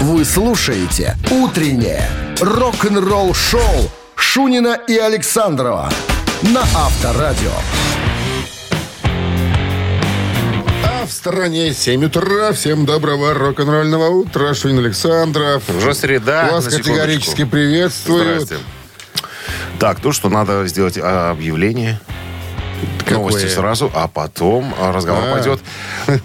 Вы слушаете «Утреннее рок-н-ролл-шоу» Шунина и Александрова на Авторадио. А в стороне 7 утра. Всем доброго рок-н-ролльного утра. Шунин Александров. Уже среда. Вас категорически приветствую. Здрасте. Так, ну что, надо сделать а, объявление. Какое? Новости сразу, а потом разговор А. пойдет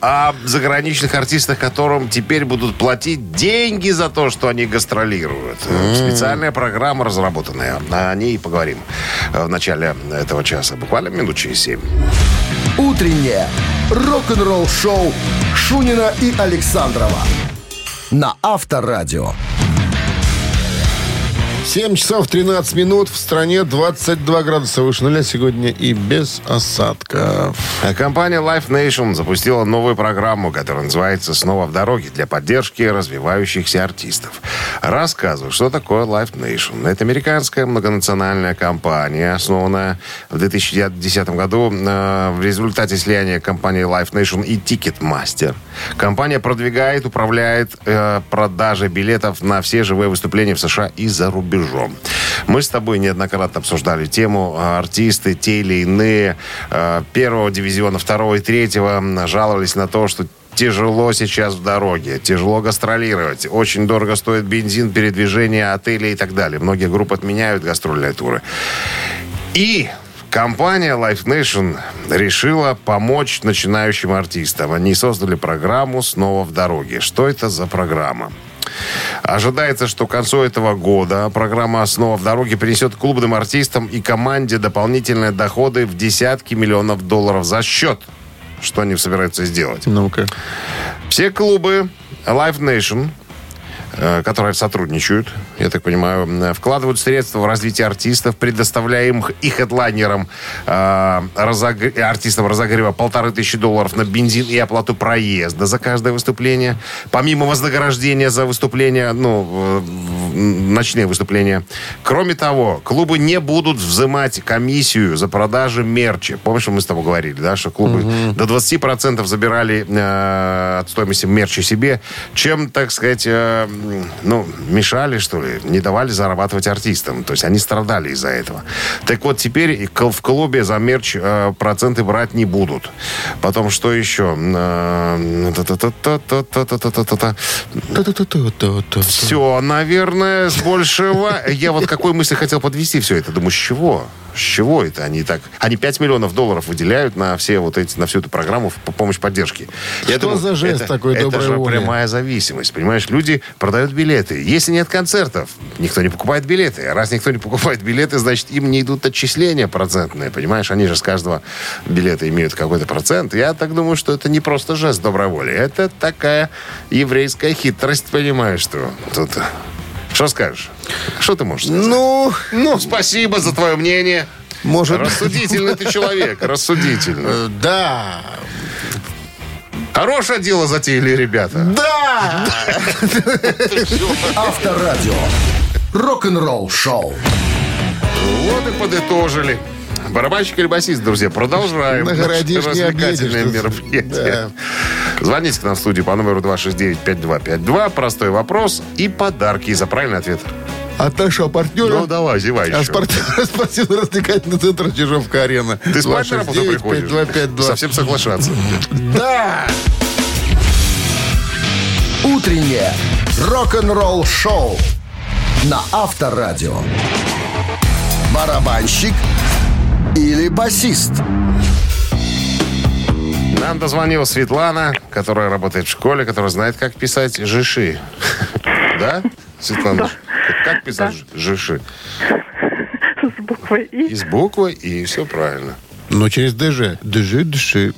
о заграничных артистах, которым теперь будут платить деньги за то, что они гастролируют. Специальная программа разработанная. О ней поговорим в начале этого часа. Буквально минут через семь. «Утреннее рок-н-ролл-шоу» Шунина и Александрова на Авторадио. 7 часов 13 минут. В стране 22 градуса выше нуля сегодня и без осадков. А Компания Life Nation запустила новую программу, которая называется «Снова в дороге» для поддержки развивающихся артистов. Рассказываю, что такое Life Nation. Это американская многонациональная компания, основанная в 2010 году э, в результате слияния компании Life Nation и Ticketmaster. Компания продвигает, управляет э, продажей билетов на все живые выступления в США и за рубежом. Мы с тобой неоднократно обсуждали тему. э, Артисты, те или иные э, первого дивизиона, второго и третьего жаловались на то, что тяжело сейчас в дороге, тяжело гастролировать, очень дорого стоит бензин, передвижение, отели и так далее. Многие группы отменяют гастрольные туры. И компания Life Nation решила помочь начинающим артистам. Они создали программу «Снова в дороге». Что это за программа? Ожидается, что к концу этого года программа «Снова в дороге» принесет клубным артистам и команде дополнительные доходы в десятки миллионов долларов за счет. Что они собираются сделать? Ну-ка. Все клубы Live Nation, э, которые сотрудничают, я так понимаю, вкладывают средства в развитие артистов, предоставляя им и хедлайнерам, э, разогр- артистам разогрева полторы тысячи долларов на бензин и оплату проезда за каждое выступление. Помимо вознаграждения за выступления, ну, ночные выступления. Кроме того, клубы не будут взимать комиссию за продажи мерча. Помнишь, мы с тобой говорили, да, что клубы до 20% забирали э, от стоимости мерча себе, чем, так сказать, э, ну, мешали, что ли, которые не давали зарабатывать артистам. То есть они страдали из-за этого. Так вот, теперь в клубе за мерч проценты брать не будут. Потом что еще? Все, наверное, с большего... Я вот какой мысли хотел подвести все это. Думаю, с чего? С чего это они так? Они 5 миллионов долларов выделяют на все вот эти, на всю эту программу в помощь поддержки. Что за жест это, такой Это доброй же воли? прямая зависимость. Понимаешь, люди продают билеты. Если нет концертов, никто не покупает билеты. А раз никто не покупает билеты, значит, им не идут отчисления процентные. Понимаешь, они же с каждого билета имеют какой-то процент. Я так думаю, что это не просто жест доброй воли. Это такая еврейская хитрость, понимаешь, что тут... Что скажешь? Что ты можешь сказать? Ну, Ну, спасибо за твое мнение. может... Рассудительный ты человек, рассудительный. э, Да. Хорошее дело затеяли ребята. Да! Авторадио. Рок-н-ролл шоу. Вот и подытожили. Барабанщик или басист, друзья, продолжаем Нагородишь, не мероприятие. Звоните к нам в студию по номеру 269-5252. Простой вопрос и подарки за правильный ответ. А та что, партнер? Ну, давай, зевай А еще. спортивный спортивно-развлекательный центр Чижовка-арена. Ты спать на работу приходишь? 5252. Совсем соглашаться. Да! «Утреннее рок-н-ролл шоу» на Авторадио. Барабанщик или басист? Нам дозвонила Светлана, которая работает в школе, которая знает, как писать жиши. Да, Светлана? Как писать жиши? с буквой И. И с буквой, и все правильно. Ну, через ДЖ. ДЖ, ДЖ.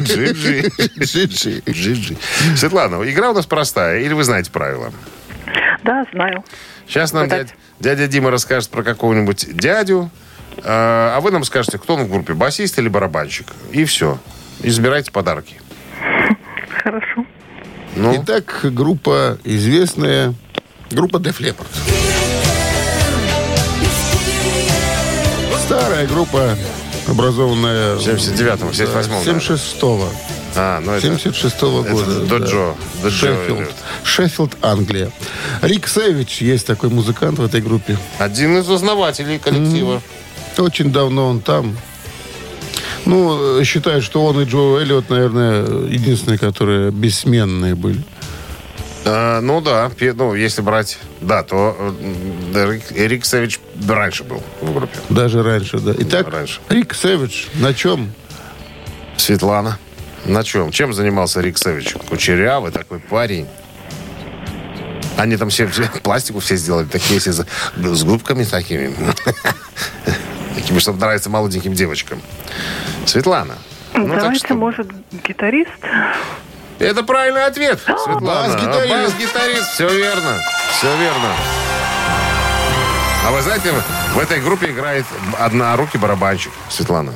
Джи-джи. Джи-джи. Джи-джи. Светлана, игра у нас простая, или вы знаете правила? Да, знаю. Сейчас нам дядя, дядя Дима расскажет про какого-нибудь дядю, а вы нам скажете, кто он в группе, басист или барабанщик. И все. Избирайте подарки. Хорошо. Ну, Итак, группа известная. Группа Def Leppard. Старая группа, образованная... 79-го, 78-го. 76-го. А, ну это... 76-го это года. да. Доджо. Доджо Шеффилд. Шеффилд, Англия. Рик Сэвидж есть такой музыкант в этой группе. Один из основателей коллектива. Очень давно он там. Ну, э, считают, что он и Джо Эллиот, наверное, единственные, которые бессменные были. А, ну да, ну если брать, да, то э, Рик, Сэвидж раньше был в группе. Даже раньше, да. Итак, раньше. Рик Сэвидж на чем? Светлана, на чем? Чем занимался Рик Сэвидж? Кучерявый такой парень. Они там все, все пластику все сделали, такие все с губками такими. Такими, чтобы нравиться молоденьким девочкам. Светлана. Ну, так Давайте, что- может, гитарист? Это правильный ответ, Светлана. Бас-гитарист. Бас-гитарист, все верно. Все верно. А вы знаете, в этой группе играет однорукий барабанщик, Светлана.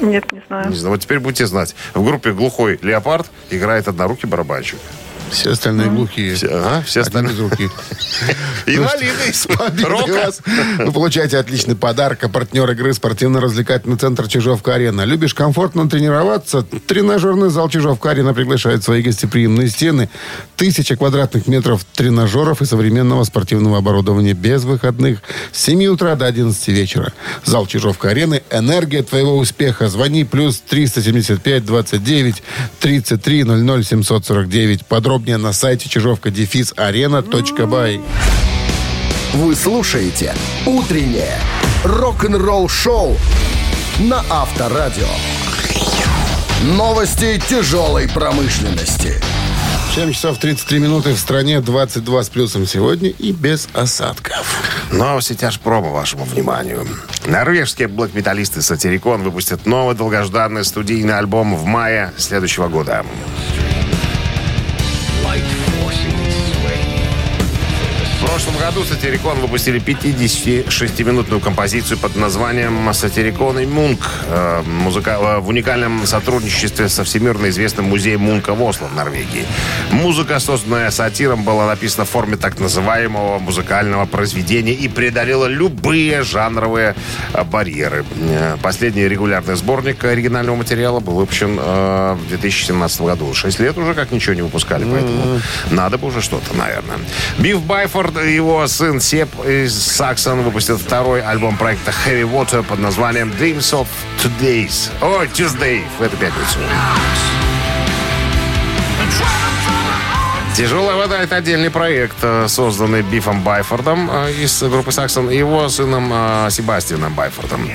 Нет, не знаю. Не знаю, вот теперь будете знать. В группе «Глухой леопард» играет однорукий барабанщик. Все остальные глухие. Все, ага, все остальные. руки. Инвалиды Победой рока. вас. Вы получаете отличный подарок. А партнер игры спортивно-развлекательный центр Чижовка-Арена. Любишь комфортно тренироваться? Тренажерный зал Чижовка-Арена приглашает свои гостеприимные стены. Тысяча квадратных метров тренажеров и современного спортивного оборудования без выходных. С 7 утра до 11 вечера. Зал Чижовка-Арены. Энергия твоего успеха. Звони плюс 375 29 33 00 749. Подробнее на сайте чижовка-арена.бай. Вы слушаете «Утреннее рок-н-ролл-шоу» на Авторадио. Новости тяжелой промышленности. 7 часов 33 минуты в стране, 22 с плюсом сегодня и без осадков. Новости тяжпрома вашему вниманию. Норвежские блэк-металлисты Сатирикон выпустят новый долгожданный студийный альбом в мае следующего года. Году Сатирикон выпустили 56-минутную композицию под названием «Сатирикон и Мунк» э, музыка- э, в уникальном сотрудничестве со всемирно известным музеем Мунка в Осло в Норвегии. Музыка, созданная сатиром, была написана в форме так называемого музыкального произведения и преодолела любые жанровые э, барьеры. Последний регулярный сборник оригинального материала был выпущен в 2017 году. Шесть лет уже как ничего не выпускали, поэтому надо бы уже что-то, наверное. Биф Байфорд и его сын Сеп из Саксон выпустят второй альбом проекта Heavy Water под названием Dreams of Today's. О, Tuesday в эту пятницу. Тяжелая вода это отдельный проект, э, созданный Бифом Байфордом э, из группы Саксон и его сыном э, Себастьяном Байфордом.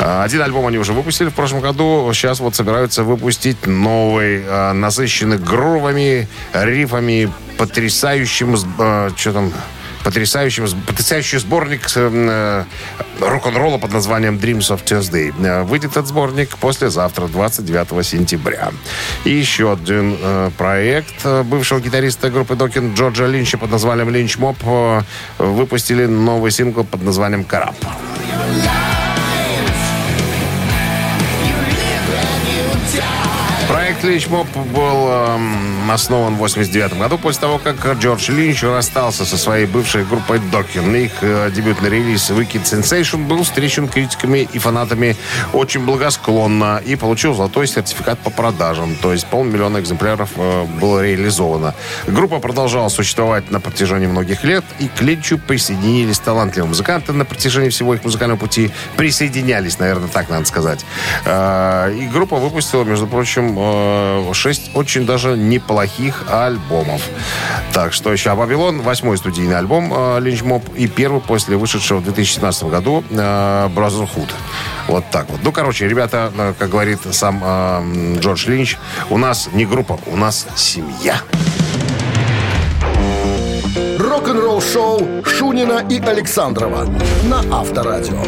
Один альбом они уже выпустили в прошлом году. Сейчас вот собираются выпустить новый, насыщенный грувами, рифами, потрясающим, что там, потрясающим, потрясающий сборник э, рок-н-ролла под названием Dreams of Tuesday. Э, Выйдет этот сборник послезавтра, 29 сентября. И еще один э, проект э, бывшего гитариста группы Докин Джорджа Линча под названием Линч Моп э, выпустили новый сингл под названием Карап. Моп был эм, основан в 89 году после того, как Джордж Линч расстался со своей бывшей группой Докин. Их э, дебютный релиз Wicked Sensation был встречен критиками и фанатами очень благосклонно и получил золотой сертификат по продажам. То есть полмиллиона экземпляров э, было реализовано. Группа продолжала существовать на протяжении многих лет, и к Линчу присоединились талантливые музыканты на протяжении всего их музыкального пути. Присоединялись, наверное, так надо сказать. Э, И группа выпустила, между прочим, э, шесть очень даже неплохих альбомов. Так что еще. А «Вавилон» — восьмой студийный альбом э, Линч Моп и первый после вышедшего в 2017 году э, Brotherhood. Вот так вот. Ну, короче, ребята, э, как говорит сам э, Джордж Линч, у нас не группа, у нас семья. Рок-н-ролл-шоу Шунина и Александрова на Авторадио.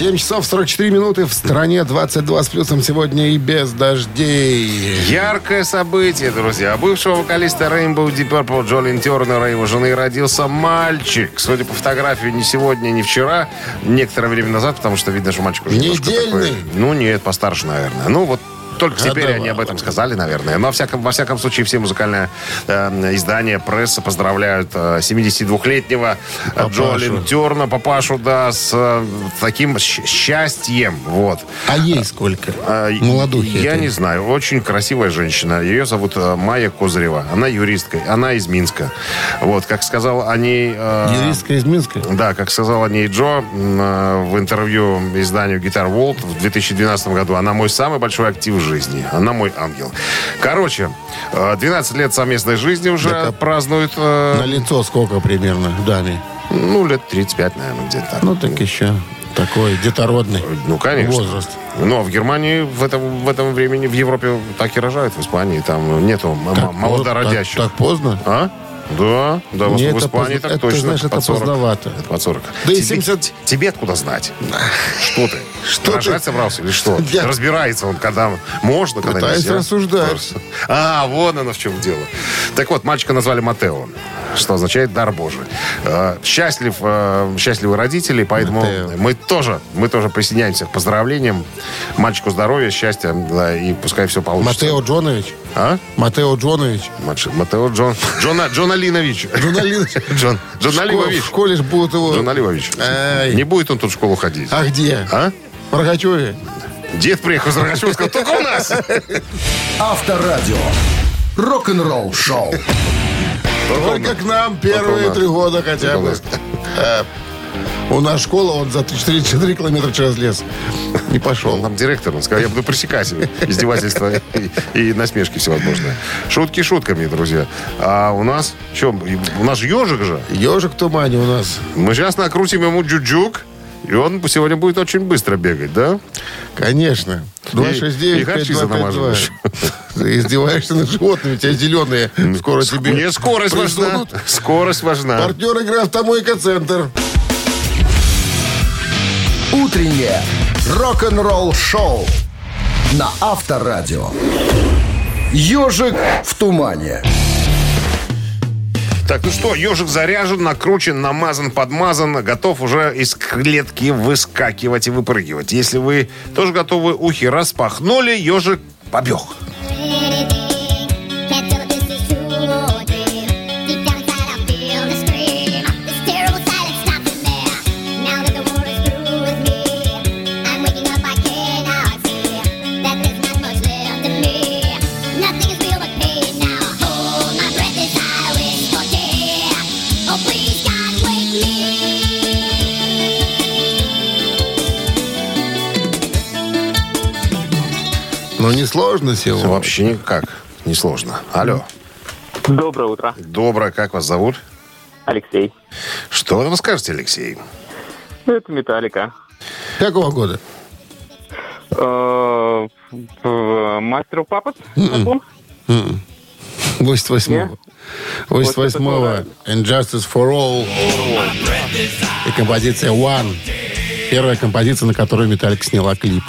7 часов 44 минуты в стране, 22 с плюсом сегодня и без дождей. Яркое событие, друзья. Бывшего вокалиста Rainbow Deep Purple Джолин Тернера и его жены родился мальчик. Судя по фотографии, не сегодня, не вчера. Некоторое время назад, потому что видно, что мальчик уже Недельный? такой... Ну, нет, постарше, наверное. Ну, вот Только теперь Годовалый. они об этом сказали, наверное. Но во всяком, во всяком случае все музыкальные э, издания, пресса поздравляют э, 72-летнего э. Джо Линтерна, папашу, да, с э, таким счастьем. Вот. А ей сколько? А, Молодухи. Я этой. не знаю. Очень красивая женщина. Ее зовут Майя Козырева. Она юристка. Она из Минска. Вот, как сказал о ней... э, Юристка из Минска? Да, как сказал о ней Джо э, в интервью изданию Guitar World в 2012 году, она мой самый большой актив в жизни. Она мой ангел. Короче, э, 12 лет совместной жизни уже Это празднуют, э, На лицо сколько примерно даме? ну, лет 35, наверное, где-то. Ну, так еще такой детородный Ну, конечно. возраст. Но в Германии в этом, в этом времени, в Европе так и рожают, в Испании там нету Так молодородящих. Так, так поздно? А? Да, да, в это Испании поздно. так Это, точно. знаешь, это под 40. поздновато. Это под 40. Да и тебе, 70 тебе откуда знать? Что ты? Что Рожать ты? собрался или что? Я- Разбирается он, когда можно, когда Пытаюсь нельзя. рассуждать. А, вон оно в чем дело. Так вот, мальчика назвали Матео, что означает дар Божий. Э, Счастлив, э, счастливы родители, поэтому Матео. мы тоже, мы тоже присоединяемся к поздравлениям. Мальчику здоровья, счастья, да, и пускай все получится. Матео Джонович? А? Матео Джонович? Матео Джон. Джона, Джон Алинович. Джон Алинович. Джон, Джон В школе- Аливович. В школе ж будут его... Джон Аливович. Ай. Не будет он тут в школу ходить. А где? А? В Рогачеве? Дед приехал из Рогачева, сказал, только у нас. Авторадио. Рок-н-ролл шоу. Только к нам первые три года хотя бы. У нас школа, он за 4, 4 километра через лес. Не пошел. нам директор, он сказал, я буду пресекать издевательства и, насмешки всевозможные. Шутки шутками, друзья. А у нас, что, у нас ежик же. Ежик в тумане у нас. Мы сейчас накрутим ему джуджук, и он сегодня будет очень быстро бегать, да? Конечно. 269 и харчиза 5252. Ты издеваешься над животными, у тебя зеленые. Скоро тебе Мне скорость важна. Скорость важна. Партнер игры «Автомойка Центр». Утреннее рок-н-ролл шоу на Авторадио. Ежик в тумане. Так, ну что, ежик заряжен, накручен, намазан, подмазан, готов уже из клетки выскакивать и выпрыгивать. Если вы тоже готовы, ухи распахнули, ежик побег. Сложно сегодня. Вообще никак, несложно. Алло. Доброе утро. Доброе, как вас зовут? Алексей. Что вы нам скажете, Алексей? Это Металлика. Какого года? В Мастер Папас? альбом? 88-го. 88-го. And Justice for All. И композиция One. Первая композиция, на которую Металлика сняла клип.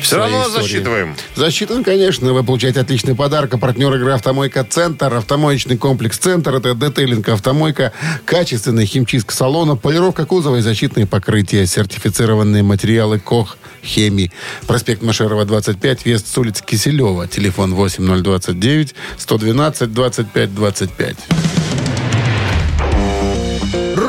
Все равно истории. засчитываем. Засчитан, конечно. Вы получаете отличный подарок. А партнер игры «Автомойка Центр». Автомоечный комплекс «Центр» — это детейлинг «Автомойка», качественная химчистка салона, полировка кузова и защитные покрытия, сертифицированные материалы «Кох Хеми». Проспект Машерова, 25, вест с улицы Киселева. Телефон 8029 112 25 25.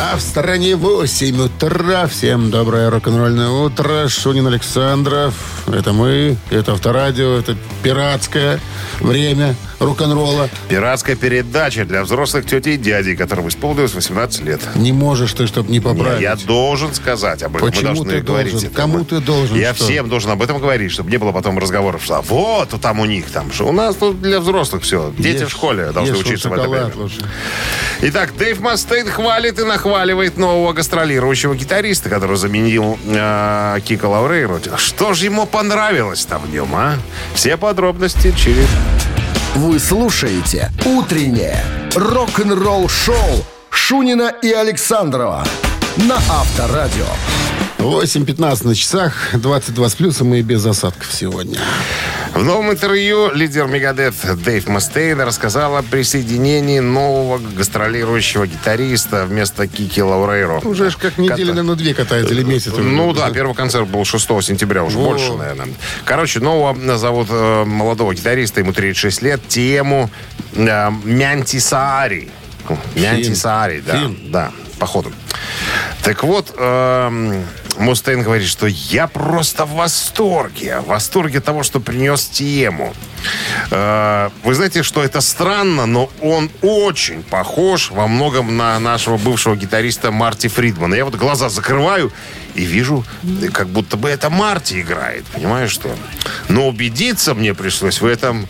А в стороне 8 утра. Всем доброе рок-н-ролльное утро. Шунин Александров. Это мы, это Авторадио, это пиратское время рок-н-ролла. Пиратская передача для взрослых тетей и дядей, которым исполнилось 18 лет. Не можешь ты, чтобы не Не, поправить. я должен сказать об этом. Почему Мы должны ты говорить должен? это. Кому Мы- ты должен Я что? всем должен об этом говорить, чтобы не было потом разговоров, что вот там у них там, что у нас тут для взрослых все. Дети Ешь- в школе должны ешь учиться в это время. лучше. Итак, Дэйв Мастейн хвалит и нахваливает нового гастролирующего гитариста, который заменил э, Кика Лаурейру. Что же ему понравилось там в нем, а? Все подробности через... Вы слушаете «Утреннее рок-н-ролл шоу» Шунина и Александрова на Авторадио. 8.15 на часах, 22 с плюсом и без осадков сегодня. В новом интервью лидер Мегадет Дэйв Мастейн рассказал о присоединении нового гастролирующего гитариста вместо Кики Лаурейро. Уже ж как недели, Ката- наверное, две катается или месяц. уже. Ну да, первый концерт был 6 сентября, уже Во. больше, наверное. Короче, нового зовут э, молодого гитариста, ему 36 лет, Тему э, Мянтисаари. Мянтисаари, да, Фин. да, походу. Так вот, эм, Мустейн говорит, что я просто в восторге. В восторге того, что принес тему. Э, вы знаете, что это странно, но он очень похож во многом на нашего бывшего гитариста Марти Фридмана. Я вот глаза закрываю и вижу, как будто бы это Марти играет. Понимаешь, что? Но убедиться мне пришлось в этом,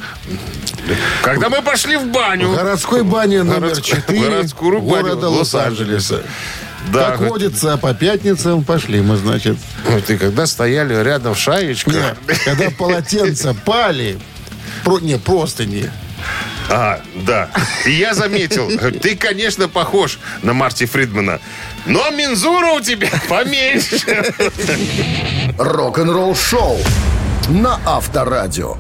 когда мы пошли в баню. В городской бане номер Городской- 4 городскую баню города Лос-Анджелеса. Лос-Анджелеса. Да, Как водится, по пятницам пошли мы, значит. Вот и когда стояли рядом в шаечках. Нет, когда полотенца пали, про, не, простыни. А, да. И я заметил, ты, конечно, похож на Марти Фридмана, но мензура у тебя поменьше. Рок-н-ролл шоу на Авторадио.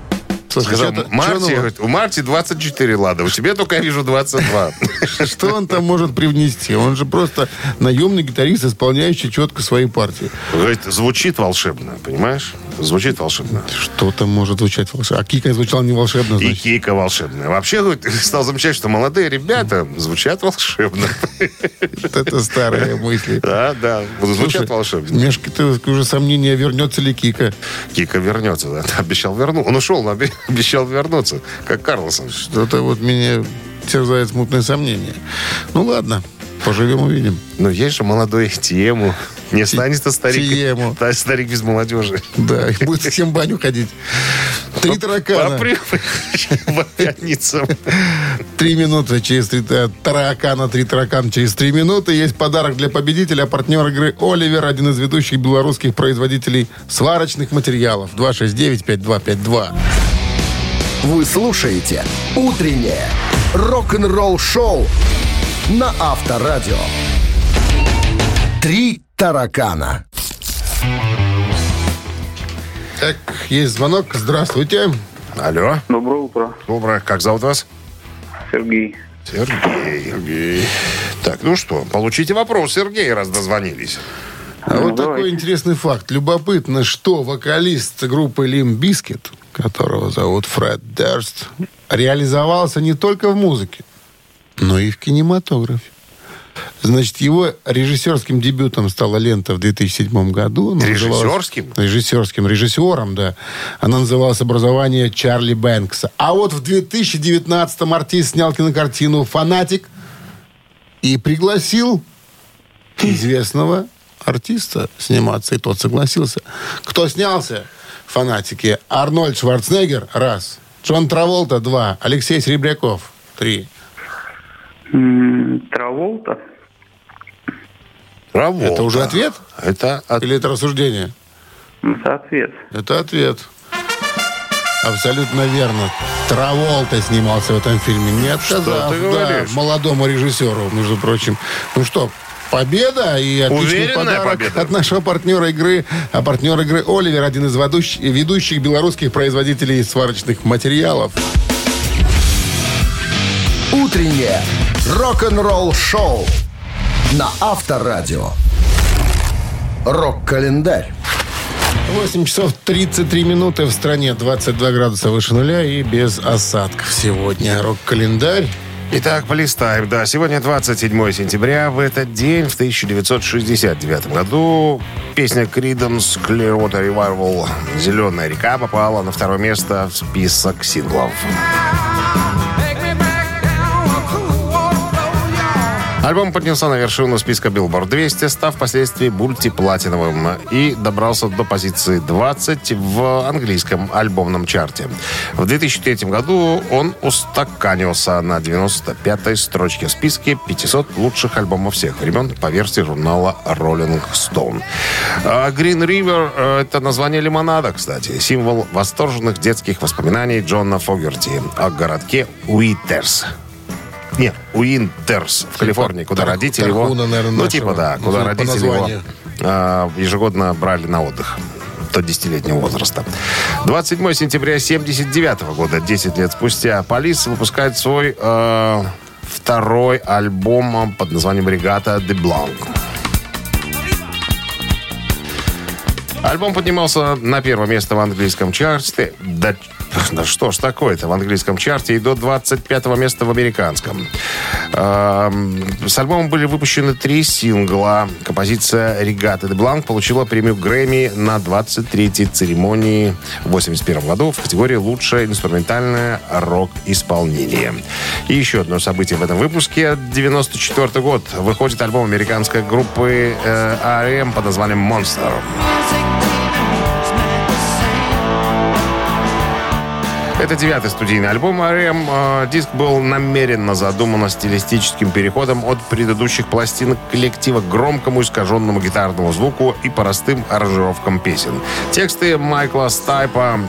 Слушай, Сказал, что-то- Марти, что, говорит, у Марти 24 лада, у тебя только я вижу 22. что он там может привнести? Он же просто наемный гитарист, исполняющий четко свои партии. Говорит, звучит волшебно, понимаешь? Звучит волшебно. Что там может звучать волшебно? А Кика звучал не волшебно, И значит. кейка волшебная. Вообще, говорит, стал замечать, что молодые ребята звучат волшебно. Это старые мысли. Да, да, звучат волшебно. Немножко ты уже сомнения, вернется ли Кика. Кика вернется, да. Обещал вернуться. Он ушел, но обе- обещал вернуться, как Карлсон. Что-то вот меня терзает смутное сомнение. Ну ладно, поживем увидим. Ну, есть же молодой Тиему. Не останется старик. Тиему. Да, старик без молодежи. Да, и будет всем в баню ходить. Три таракана. По пятницам. Три минуты через три таракана, три таракана через три минуты. Есть подарок для победителя, партнер игры Оливер, один из ведущих белорусских производителей сварочных материалов. 269-5252. Вы слушаете «Утреннее рок-н-ролл-шоу» на Авторадио. «Три таракана». Так, есть звонок. Здравствуйте. Алло. Доброе утро, Доброе. Как зовут вас? Сергей. Сергей. Так, ну что, получите вопрос, Сергей, раз дозвонились. А Ну, вот такой давайте. интересный факт. Любопытно, что вокалист группы Bizkit, которого зовут Фред Дерст, реализовался не только в музыке, но и в кинематографе. Значит, его режиссерским дебютом стала лента в 2007 году. Она Режиссерским? Режиссерским, режиссером, да. Она называлась «Образование Чарли Бэнкса». А вот в 2019-м артист снял кинокартину «Фанатик» и пригласил известного артиста сниматься, и тот согласился. Кто снялся в «Фанатике»? Арнольд Шварценеггер, раз. Джон Траволта, два. Алексей Серебряков, три. Траволта. Работа. Это уже ответ? Это от- Или это рассуждение? Это ответ. Это ответ. Абсолютно верно. Траволта снимался в этом фильме. Не отказав ты да, говоришь? молодому режиссеру, между прочим. Ну что, победа и отличный Уверенная подарок победа. от нашего партнера игры. А партнер игры Оливер, один из ведущих, ведущих белорусских производителей сварочных материалов. «Утреннее рок-н-ролл-шоу» на Авторадио. Рок-календарь. 8 часов 33 минуты в стране, 22 градуса выше нуля и без осадков сегодня. Рок-календарь. Итак, полистаем. Да, сегодня 27 сентября. В этот день, в 1969 году, песня Creedence Clearwater Revival «Зеленая река» попала на второе место в список синглов. Альбом поднялся на вершину списка Billboard 200, став впоследствии мультиплатиновым и добрался до позиции 20 в английском альбомном чарте. В 2003 году он устаканился на 95-й строчке в списке 500 лучших альбомов всех времен по версии журнала Rolling Stone. Green River это название лимонада, кстати, символ восторженных детских воспоминаний Джона Фогерти о городке Уитерс. Нет, Уинтерс в Калифорнии, куда родители его... Наверное, ну, типа, да, куда родители его э, ежегодно брали на отдых до 10-летнего возраста. 27 сентября 79 года, 10 лет спустя, Полис выпускает свой э, второй альбом под названием «Регата de Blanc». Альбом поднимался на первое место в английском чарте. Да что ж такое-то в английском чарте и до 25 места в американском. Эм, С альбомом были выпущены три сингла. Композиция «Регата де Бланк» получила премию Грэмми на 23-й церемонии в 81 году в категории «Лучшее инструментальное рок-исполнение». И еще одно событие в этом выпуске. 94 год. Выходит альбом американской группы э, R.E.M. под названием «Monster». Это девятый студийный альбом R.E.M. Э, Диск был намеренно задуман стилистическим переходом от предыдущих пластинок коллектива к громкому искаженному гитарному звуку и простым аранжировкам песен. Тексты Майкла Стайпа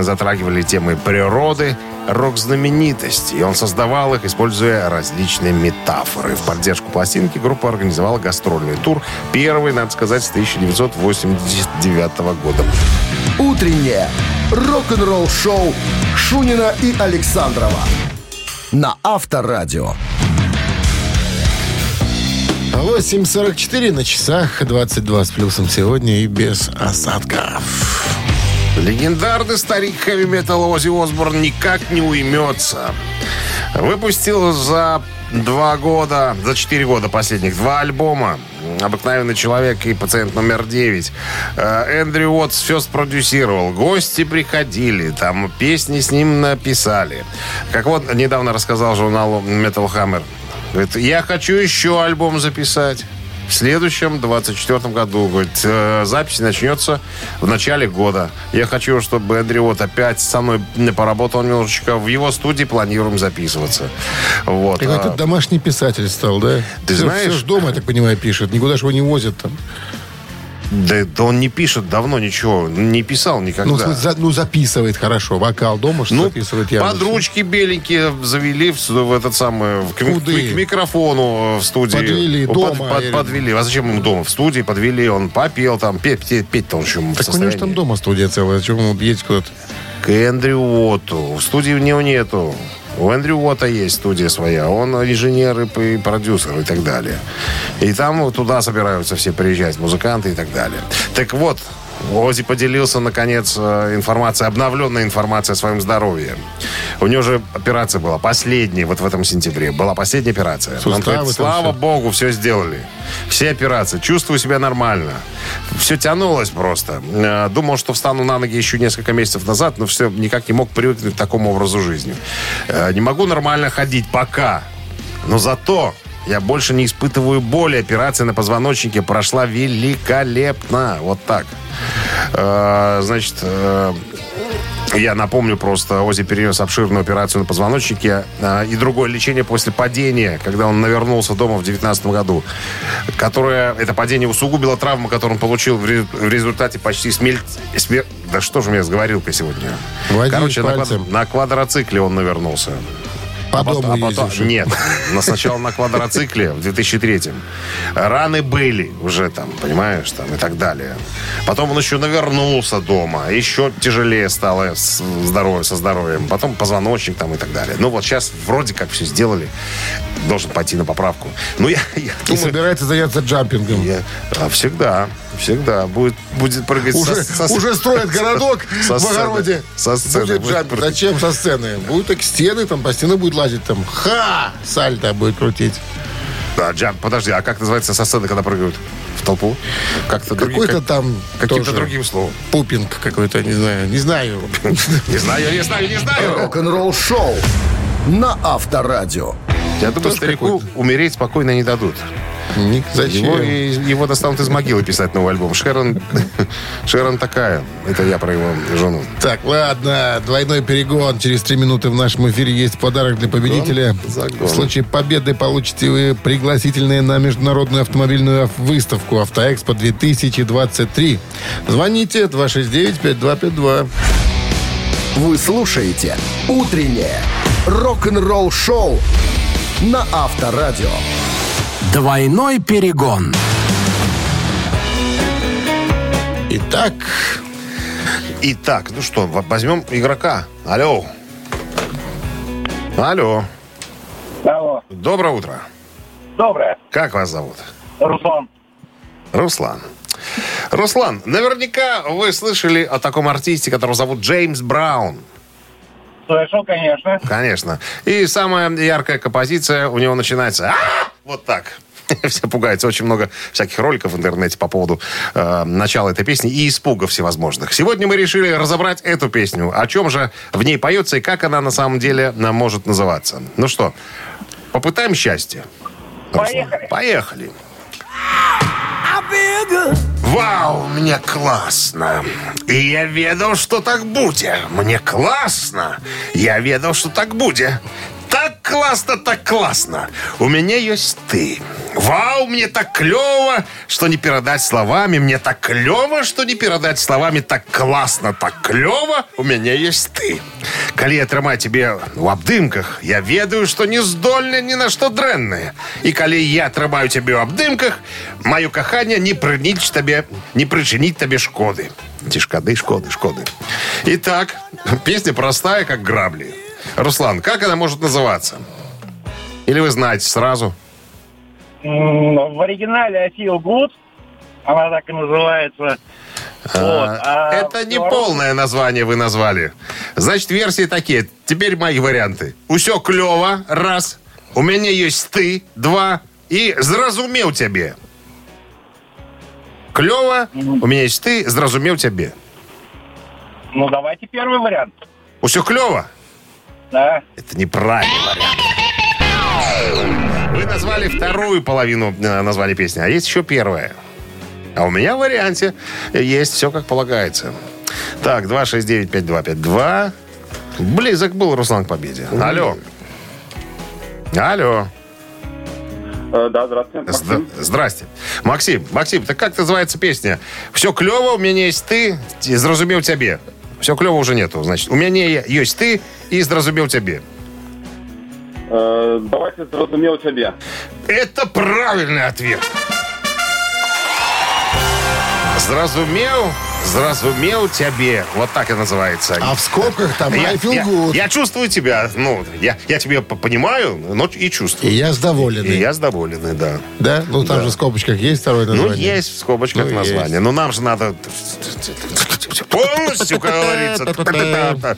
затрагивали темы природы, рок-знаменитости, и он создавал их, используя различные метафоры. В поддержку пластинки группа организовала гастрольный тур, первый, надо сказать, с 1989 года. Утреннее рок-н-ролл-шоу Шунина и Александрова на Авторадио. 8.44 на часах, 22 с плюсом сегодня и без осадков. Легендарный старик хэви-метал Оззи Осборн никак не уймется. Выпустил за два года, за четыре года последних два альбома. «Обыкновенный человек» и «Пациент номер девять». Э, Эндрю Уотс все спродюсировал. Гости приходили, там песни с ним написали. Как вот недавно рассказал журналу Metal Hammer. Говорит, я хочу еще альбом записать. В следующем, 24 году, говорит, э, запись начнется в начале года. Я хочу, чтобы Эндрю вот опять со мной поработал немножечко. В его студии планируем записываться. Вот. Ты А, тут домашний писатель стал, да? Ты Всё- знаешь- всё ж дома, я так понимаю, пишет. Никуда же его не возят там. Да, да он не пишет давно ничего. Не писал никогда. Ну, за- ну, записывает хорошо. Вокал дома что Ну, записывает явно. подручки беленькие завели в, в этот самый в- к, Куды? к микрофону в студии. Подвели Ну, дома или- подвели. А зачем ему дома? В студии подвели, он попел там, петь, петь, петь-то он еще Так у него же там дома студия целая. Зачем ему едет куда-то? К Эндрю Уотту. В студии у него нету. У Эндрю Уотта есть студия своя. Он инженер и продюсер и так далее. И там туда собираются все приезжать, музыканты и так далее. Так вот, Ози поделился, наконец, э, информацией, обновленной информацией о своем здоровье. У него же операция была, последняя, вот в этом сентябре. Была последняя операция. Суставы говорит, слава всё. богу, все сделали. Все операции. Чувствую себя нормально. Все тянулось просто. Э, Думал, что встану на ноги еще несколько месяцев назад, но все никак не мог привыкнуть к такому образу жизни. Э, Не могу нормально ходить пока. Но зато я больше не испытываю боли. Операция на позвоночнике прошла великолепно. Вот так. Э, Значит, э, я напомню просто, Ози перенес обширную операцию на позвоночнике а, и другое лечение после падения, когда он навернулся дома в 2019 году, которое, это падение усугубило травму, которую он получил в, ре- в результате почти смерть... смер- Да что же у меня с говорилкой сегодня? Водить Короче, на, пальцем. квад- на квадроцикле он навернулся. По А дому потом- а потом-. Нет, но сначала на квадроцикле в 2003 Раны были уже там, понимаешь, там и так далее. Потом он еще навернулся дома. Еще тяжелее стало с здоровьем, со здоровьем. Потом позвоночник там и так далее. Ну вот сейчас вроде как все сделали. Должен пойти на поправку. Ну я, я И думаю... собирается заняться джампингом. я- а, всегда, всегда. Будет, будет прыгать Уже, со- со- уже строят городок со в огороде. Со сцены Будет будет прыгать. Зачем со сцены? Будет так стены, там по стене будет лазить, там ха! Сальто будет крутить. Да, джамп, подожди, а как называется со сцены, когда прыгают в толпу? Как-то Какой-то как- там Каким-то другим словом. Пупинг какой-то, не знаю. Не знаю. Не знаю, не знаю, не знаю. Рок-н-ролл-шоу на Авторадио. Я думаю, старику умереть спокойно не дадут. Ник, Его, Зачем? и- его достанут из могилы писать новый альбом. Шерон, Шерон такая. Это я про его жену. Так, ладно, двойной перегон. Через три минуты в нашем эфире есть подарок для победителя. Загон. В случае победы получите вы пригласительные на международную автомобильную выставку «Автоэкспо 2023». Звоните 269-5252. Вы слушаете «Утреннее рок-н-ролл-шоу» на Авторадио. Двойной перегон. Итак, Итак, ну что, возьмем игрока. Алло. Алло. Алло, Доброе утро. доброе. Как вас зовут? Руслан. Руслан. Руслан, наверняка вы слышали о таком артисте, которого зовут Джеймс Браун. Слышал, конечно. Конечно. И самая яркая композиция у него начинается «А!» Вот так. Все пугаются. Очень много всяких роликов в интернете по поводу э, начала этой песни и испугов всевозможных. Сегодня мы решили разобрать эту песню. О чем же в ней поется и как она на самом деле э, может называться. Ну что, попытаем счастье. Руслан? Поехали. Поехали. Вау, мне классно. И я ведал, что так будет. Мне классно. Я ведал, что так будет. Так классно, так классно. У меня есть ты. Вау, мне так клево, что не передать словами. Мне так клево, что не передать словами. Так классно, так клево. У меня есть ты. Коли я трымаю тебе в обдымках, я ведаю, что не здольны ни на что дрэннае. И коли я трымаю тебе в обдымках, мое кахание не прынить тебе, не причинить тебе шкоды. Ці шкоды, шкоды, шкоды. Итак, песня простая, как грабли. Руслан, как она может называться? Или вы знаете сразу? В оригинале I Feel Good. Она так и называется. Вот. А, А это не полное название вы назвали. Значит, версии такие. Теперь мои варианты. Усё клево, раз. У меня есть ты, два. И зразумел тебе. Клево, у меня есть ты, зразумел тебе. Ну, давайте первый вариант. Усё клево? Да. Это неправильный вариант. Вы назвали вторую половину э, названия песни, а есть еще первая. А у меня в варианте есть все как полагается. Так, 269-5252. Близок был Руслан к победе. Алло. Алло. Э, Да, здравствуйте. Зд- Максим. Здрасте. Максим, Максим, так как называется песня? Все клево, у меня есть ты, и зразумел тебе. Все клево уже нету, значит. У меня есть ты и зразумел тебе. Э, Давайте зрозумел тебе. Это правильный ответ. Зразумел, зразумел тебе. Вот так и называется. а в скобках там я, I feel я- good. я чувствую тебя. Ну, я, я тебя понимаю, но и И чувствую. я задоволен. И я доволен, да. Да? Ну, там же в скобочках есть второе Ну, название. есть в скобочках Ну, название. есть. Но нам же надо полностью, как говорится.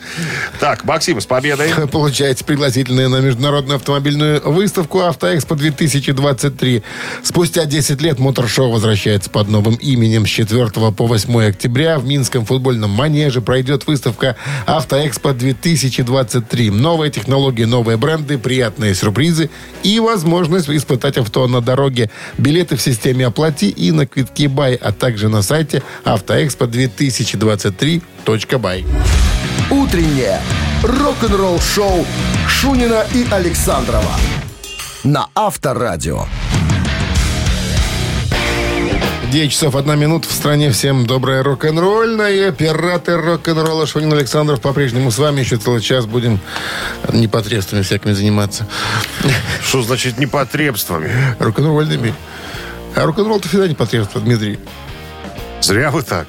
Так, Максим, с победой. Получаете пригласительные на международную автомобильную выставку «Автоэкспо 2023». Спустя 10 лет моторшоу возвращается под новым именем. С 4 по 8 октября в Минском футбольном манеже пройдет выставка «Автоэкспо 2023». Новые технологии, новые бренды, приятные сюрпризы и возможность испытать авто на дороге. Билеты в системе «Оплати» и на квитки «Бай», а также на сайте автоэкспо2023.бай. Утреннее рок-н-ролл-шоу Шунина и Александрова на Авторадио. 9 часов 1 минута в стране. Всем доброе рок-н-ролльное. Оператор рок-н-ролла Шунин Александров по-прежнему с вами. Еще целый час будем непотребствами всякими заниматься. Что значит непотребствами? Рок-н-ролльными. А рок-н-ролл-то всегда непотребство, Дмитрий. Зря вы так.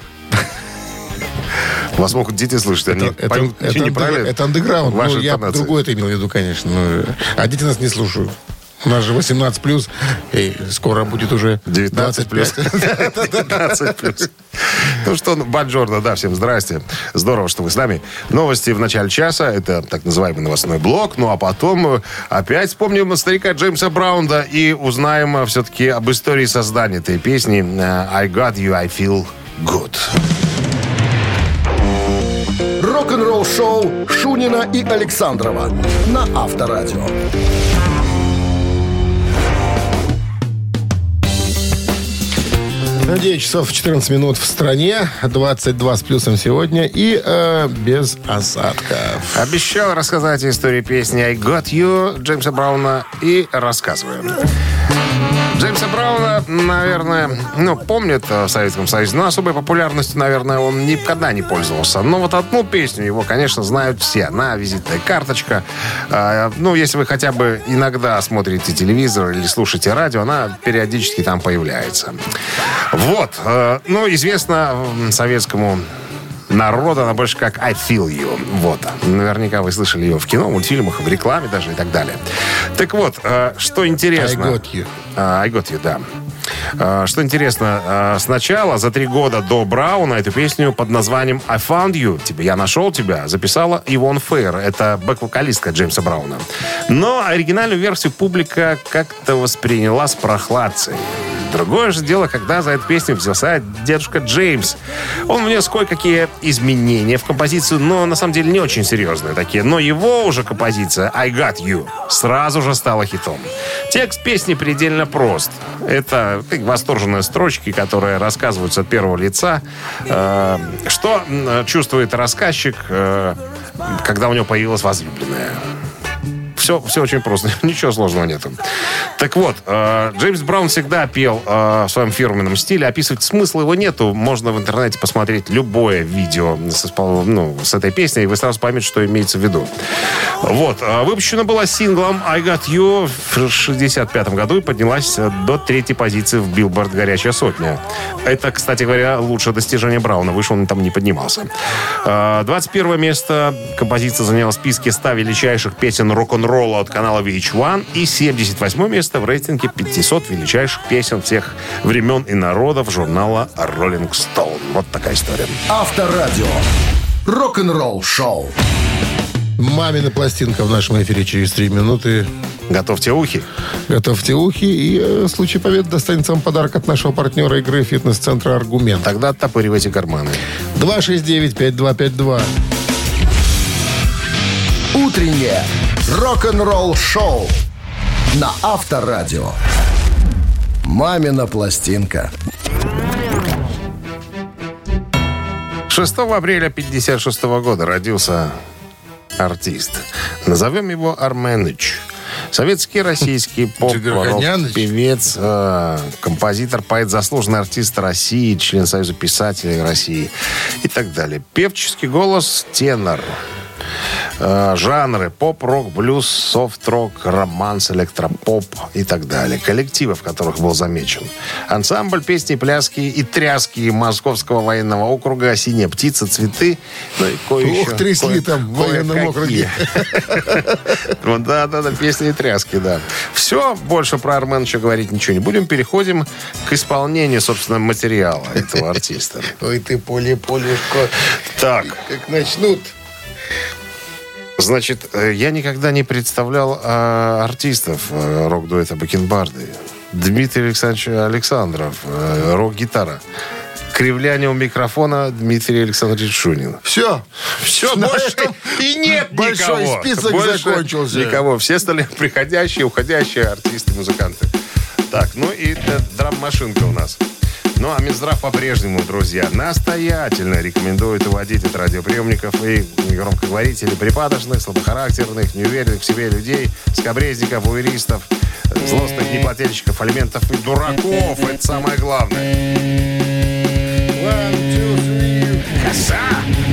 Вас могут дети слышать, они Это, поймут это, это андеграунд. Ну, я другое это имел в виду, конечно. Ну, А дети нас не слушают. У нас же 18 плюс, и скоро будет уже 19 плюс. 25. 19 плюс. Ну что, ну, Баджорно, да, всем здрасте. Здорово, что вы с нами. Новости в начале часа. Это так называемый новостной блок. Ну а потом э, опять вспомним старика Джеймса Браунда и узнаем э, все-таки об истории создания этой песни э, I Got You, I Feel Good. Рок-н-ролл-шоу Шунина и Александрова на Авторадио. 9 часов 14 минут в стране, 22 с плюсом сегодня и э, без осадков. Обещал рассказать историю песни I Got You Джеймса Брауна и рассказываем. Джеймса Брауна, наверное, ну, помнят э, в Советском Союзе, но особой популярностью, наверное, он никогда не пользовался. Но вот одну песню его, конечно, знают все. Она визитная карточка. А, Ну, если вы хотя бы иногда смотрите телевизор или слушаете радио, она периодически там появляется. Вот. э, Ну, известно советскому народу, она больше как I Feel You. Вот. Наверняка вы слышали ее в кино, мультфильмах, в рекламе даже и так далее. Так вот, э, что интересно... I got you. А, I got you, да. А, Что интересно, а, сначала, за три года до Брауна, эту песню под названием «I found you», «Тебе я нашел тебя», записала Ивон Фейр. Это бэк-вокалистка Джеймса Брауна. Но оригинальную версию публика как-то восприняла с прохладцей. Другое же дело, когда за эту песню взялся дедушка Джеймс. Он внес кое-какие изменения в композицию, но на самом деле не очень серьезные такие. Но его уже композиция «I Got You» сразу же стала хитом. Текст песни предельно прост. Это восторженные строчки, которые рассказываются от первого лица. Э, что чувствует рассказчик, э, когда у него появилась возлюбленная? Все, все очень просто. Ничего сложного нету. Так вот, э, Джеймс Браун всегда пел э, в своем фирменном стиле. Описывать смысла его нету. Можно в интернете посмотреть любое видео с, ну, с этой песней, и вы сразу поймете, что имеется в виду. Вот. э, выпущена была синглом I Got You в 65 году и поднялась до третьей позиции в Билборд «Горячая сотня». Это, кстати говоря, лучшее достижение Брауна. Выше он там не поднимался. Э, 21 место композиция заняла в списке 100 величайших песен рок-н-ролла от канала VH1 и 78 место в рейтинге 500 величайших песен всех времен и народов журнала Rolling Stone. Вот такая история. Авторадио. Рок-н-ролл шоу. Мамина пластинка в нашем эфире через три минуты. Готовьте ухи. Готовьте ухи. И э, в случае победы достанется вам подарок от нашего партнера игры фитнес-центра «Аргумент». Тогда оттопыривайте карманы. 269-5252. Утреннее рок-н-ролл шоу на Авторадио. Мамина пластинка. 6 апреля 56 года родился артист. Назовем его Арменыч. Советский, российский поп, Джигарханяныч? певец, э, композитор, поэт, заслуженный артист России, член Союза писателей России и так далее. Певческий голос тенор. Э, жанры поп, рок, блюз, софт-рок, романс, электропоп и так далее. Коллективы, в которых был замечен. Ансамбль песни, пляски и тряски Московского военного округа «Синяя птица», «Цветы». Ну и кое Ух, трясли там в военном округе. Вот, да, да, да, песни и тряски, да. Все, больше про Арменыча говорить ничего не будем. Переходим к исполнению, собственно, материала этого артиста. Ой ты, поле-полюшко. Так, Как начнут. Значит, э, я никогда не представлял а, артистов э, рок-дуэта Бакенбарды. Дмитрий Александрович Александров, э, рок-гитара. Кривляние у микрофона Дмитрий Александрович Шунин. Все. Все, больше и нет большой никого. список Больше закончился. Никого. Все стали приходящие, уходящие артисты, музыканты. Так, ну и драм-машинка у нас. Ну, а Минздрав по-прежнему, друзья, настоятельно рекомендует уводить от радиоприемников и громкоговорителей припадочных, слабохарактерных, неуверенных в себе людей, скобрезников, уверистов, злостных неплательщиков алиментов и дураков. Это самое главное. One, two. Коса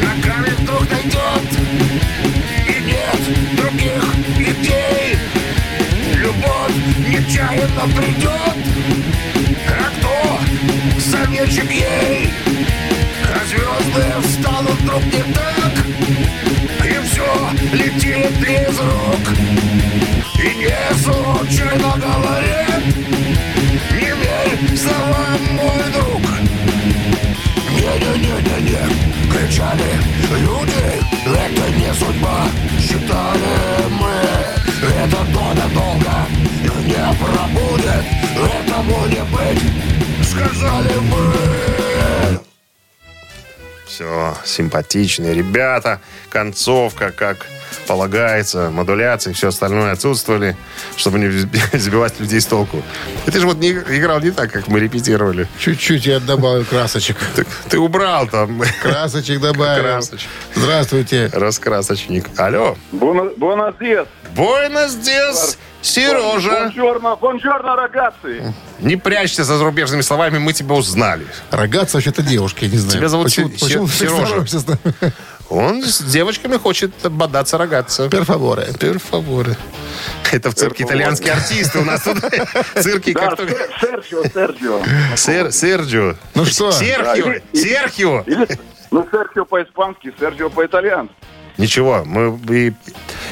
ногами вдруг найдет И нет других идей Любовь нечаянно придет советчик ей. А звезды встанут вдруг не так И все летит без рук. И не случайно говорят Не верь словам, мой друг. Не-не-не-не-не Кричали люди Это не судьба. Считали мы Это то надолго Не пробудет. Этому не быть Сказали мы Все, симпатичные ребята. Концовка, как полагается, модуляции и все остальное отсутствовали, чтобы не сбивать людей с толку. И ты же вот не, играл не так, как мы репетировали. Чуть-чуть я добавлю красочек. Ты, ты убрал там Красочек добавил. Красочек. Здравствуйте. раскрасочник. Алло. Buenos días. Buenos días, Сережа. Buongiorno, buongiorno, ragazzi. Не прячься за зарубежными словами, мы тебя узнали. Ragazze вообще-то девушки, я не знаю. Тебя зовут почему, Се- почему Сережа. Он с девочками хочет бодаться, рогаться. Per favore. Per favore. Это в цирке итальянские артисты. У нас тут цирки как только... Сер- Серджио, Серджио. Сер- Серджио. Ну что? Серхио. Серхио. Ну, Серджио по-испански, Серджио по-итальянски. Ничего, мы и,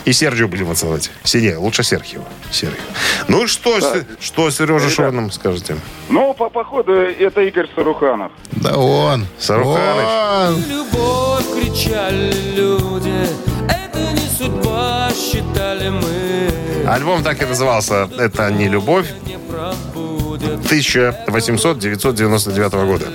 и Серджио будем отсылать. Сине, лучше Серхио. Серхио. Ну что, Се- что Сережа, что вы нам скажете? Ну, по походу, это Игорь Саруханов. Да он. Саруханыч. Он. Любовь кричали люди, это не судьба, считали мы. Альбом так и назывался «Это не любовь» 1800-999 года.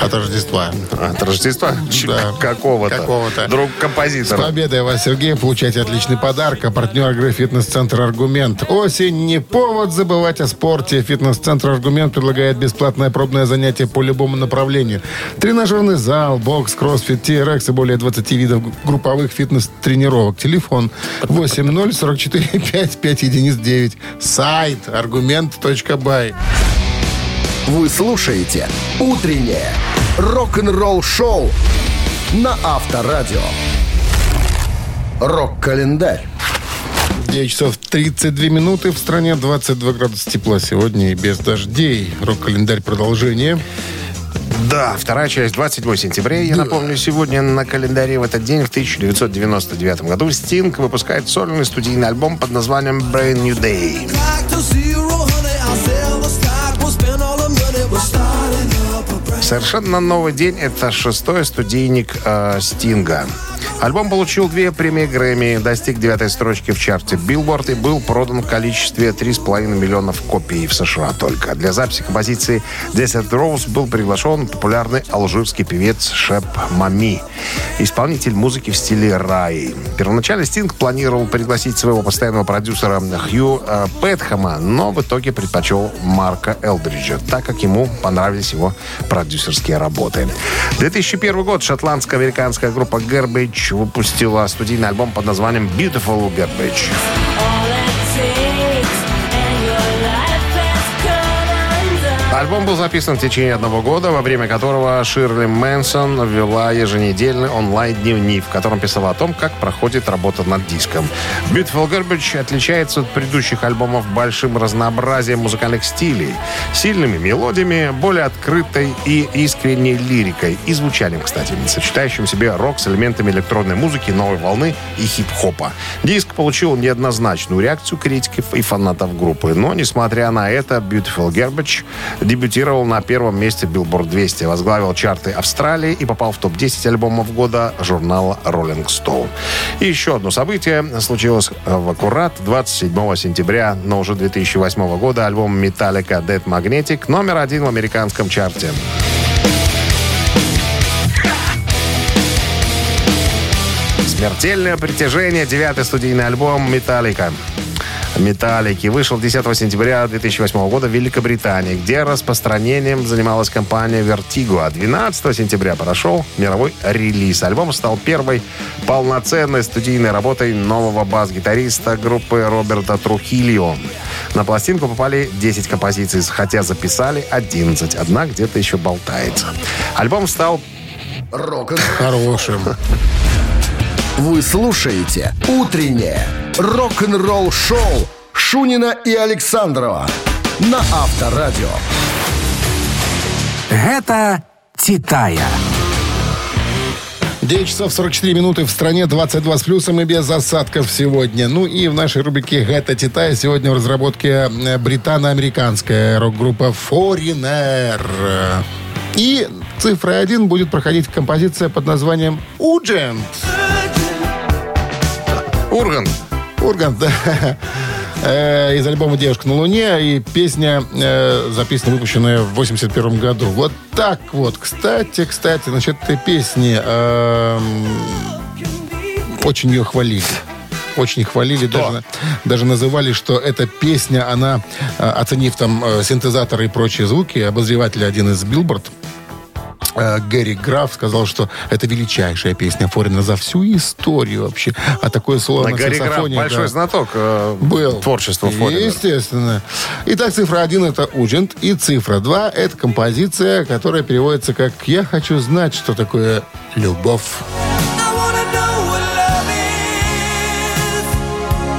От Рождества. От Рождества? Да. Какого-то. Какого-то. Друг С композитора. победой вас, Сергей. Получайте отличный подарок. А партнер игры «Фитнес-центр Аргумент». Осень не повод забывать о спорте. «Фитнес-центр Аргумент» предлагает бесплатное пробное занятие по любому направлению. Тренажерный зал, бокс, кроссфит, TRX и более 20 видов групповых фитнес-тренировок. Телефон 8044 55 единиц 9. Сайт аргумент.бай. Вы слушаете «Утреннее рок-н-ролл-шоу» на Авторадио. Рок-календарь. 9 часов 32 минуты. В стране 22 градуса тепла сегодня и без дождей. Рок-календарь продолжение. Да, вторая часть, 27 сентября. Я напомню, сегодня на календаре в этот день, в 1999 году, Стинг выпускает сольный студийный альбом под названием Brand New Day. Совершенно новый день. Это шестой студийник э, Стинга. Альбом получил две премии Грэмми, достиг девятой строчки в чарте Billboard и был продан в количестве 3,5 миллионов копий в США только. Для записи композиции Desert Rose был приглашен популярный алжирский певец Шеп Мами, исполнитель музыки в стиле рай. Первоначально Стинг планировал пригласить своего постоянного продюсера Хью э, Пэтхэма, но в итоге предпочел Марка Элдриджа, так как ему понравились его продюсерские работы. 2001 год шотландско-американская группа Garbage выпустила студийный альбом под названием Beautiful Garbage. Альбом был записан в течение одного года, во время которого Ширли Мэнсон вела еженедельный онлайн-дневник, в котором писала о том, как проходит работа над диском. Beautiful Garbage отличается от предыдущих альбомов большим разнообразием музыкальных стилей, сильными мелодиями, более открытой и искренней лирикой и звучанием, кстати, сочетающим в себе рок с элементами электронной музыки, новой волны и хип-хопа. Диск получил неоднозначную реакцию критиков и фанатов группы, но, несмотря на это, Beautiful Garbage дебютировал на первом месте Billboard 200, возглавил чарты Австралии и попал в топ-10 альбомов года журнала Rolling Stone. И еще одно событие случилось в аккурат 27 сентября, но уже 2008 года альбом Metallica Dead Magnetic номер один в американском чарте. Смертельное притяжение. Девятый студийный альбом Металлика. Металлики вышел 10 сентября 2008 года в Великобритании, где распространением занималась компания Vertigo. А 12 сентября прошел мировой релиз. Альбом стал первой полноценной студийной работой нового бас-гитариста группы Роберта Трухильо. На пластинку попали 10 композиций, хотя записали 11. Одна где-то еще болтается. Альбом стал Рок-н-ролл. Хорошим. Вы слушаете «Утреннее рок-н-ролл-шоу» Шунина и Александрова на Авторадио. Гэта Титая. 9 часов 44 минуты в стране, 22 с плюсом и без осадков сегодня. Ну и в нашей рубрике «Гэта Титая» сегодня в разработке э, британо-американская рок-группа Foreigner. И цифрой один будет проходить композиция под названием «Уджент». Ургант. Ургант, да. Э, Из альбома «Девушка на Луне» и песня э, записана, выпущенная в 81 году. Вот так вот. Кстати, кстати, насчет этой песни эм, очень ее хвалили. очень хвалили, даже, даже называли, что эта песня, она, э, оценив там синтезаторы и прочие звуки, обозреватель один из Билборд, Гэри Граф сказал, что это величайшая песня Форина за всю историю вообще. А такое соло На на, Гарри Граф саксофоне, большой да, знаток э, был. творчества Форина. Естественно. Итак, цифра один это Уджент. И цифра два это композиция, которая переводится как «Я хочу знать, что такое любовь».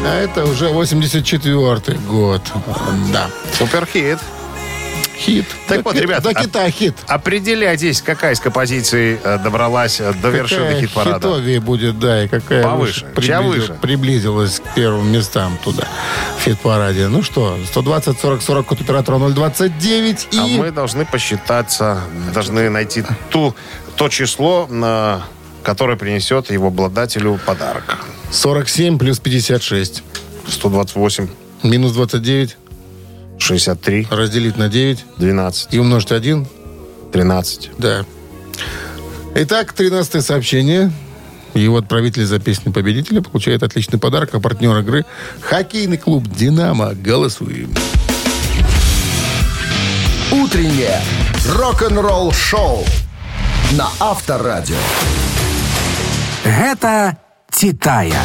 А это уже 84-й год. Да. Суперхит. Хит. Так До вот, Ки- ребят, До а- Кита хит. Определяйтесь, какая из композиций э, добралась э, до вершины Какая хит-парада. хитовее будет, да, и какая Повыше. выше Чья приблизил- выше? приблизилась к первым местам туда, в хит-параде. Ну что, 120, 40, 40, код оператора 029 и... А мы должны посчитаться, должны найти ту, то число, на которое принесет его обладателю подарок. 47 плюс 56. 128, Минус 29 63, разделить на 9 12, и умножить 1. 13. Да. Итак, 13 сообщение. Его отправитель за песню победителя получает отличный подарок, а партнер игры – хоккейный клуб «Динамо». Голосуем. Утреннее рок-н-ролл-шоу на Авторадио. Гэта «Титая».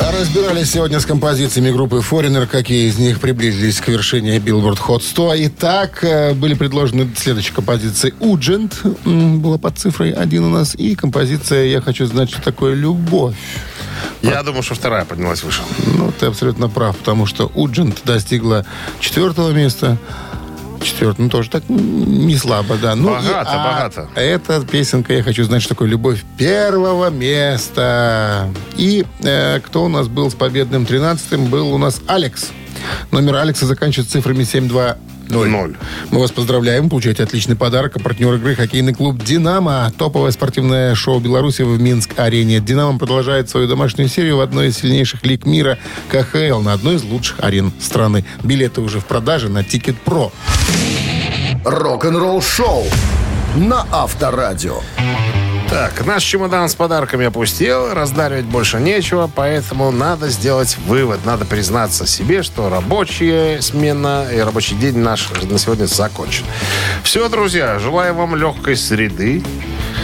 Разбирались сегодня с композициями группы Foreigner, какие из них приблизились к вершине Billboard Hot 100. Итак, э, были предложены следующие композиции. Уджент была под цифрой один у нас. И композиция «Я хочу знать, что такое любовь». Я думаю, что вторая поднялась выше. Ну, ты абсолютно прав, потому что Уджент достигла четвертого места. Четвертый, ну, тоже так м, не слабо, да. Ну, Богато, а богато. Эта песенка, я хочу знать, что такое любовь первого места. И э, кто у нас был с победным 13-м, был у нас Алекс. Номер Алекса заканчивается цифрами 720. Ноль. Мы вас поздравляем, получаете отличный подарок. А партнер игры хоккейный клуб «Динамо». Топовое спортивное шоу Беларуси в Минск-арене. «Динамо» продолжает свою домашнюю серию в одной из сильнейших лиг мира КХЛ на одной из лучших арен страны. Билеты уже в продаже на Ticketpro. Рок-н-ролл-шоу на Авторадио. Так, наш чемодан с подарками опустел, раздаривать больше нечего, поэтому надо сделать вывод, надо признаться себе, что рабочая смена и рабочий день наш на сегодня закончен. Все, друзья, желаю вам легкой среды,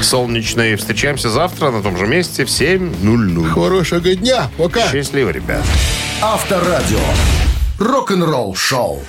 солнечной. Встречаемся завтра на том же месте в 7.00. Хорошего дня. Пока. Счастливо, ребят. Авторадио. Рок-н-ролл-шоу.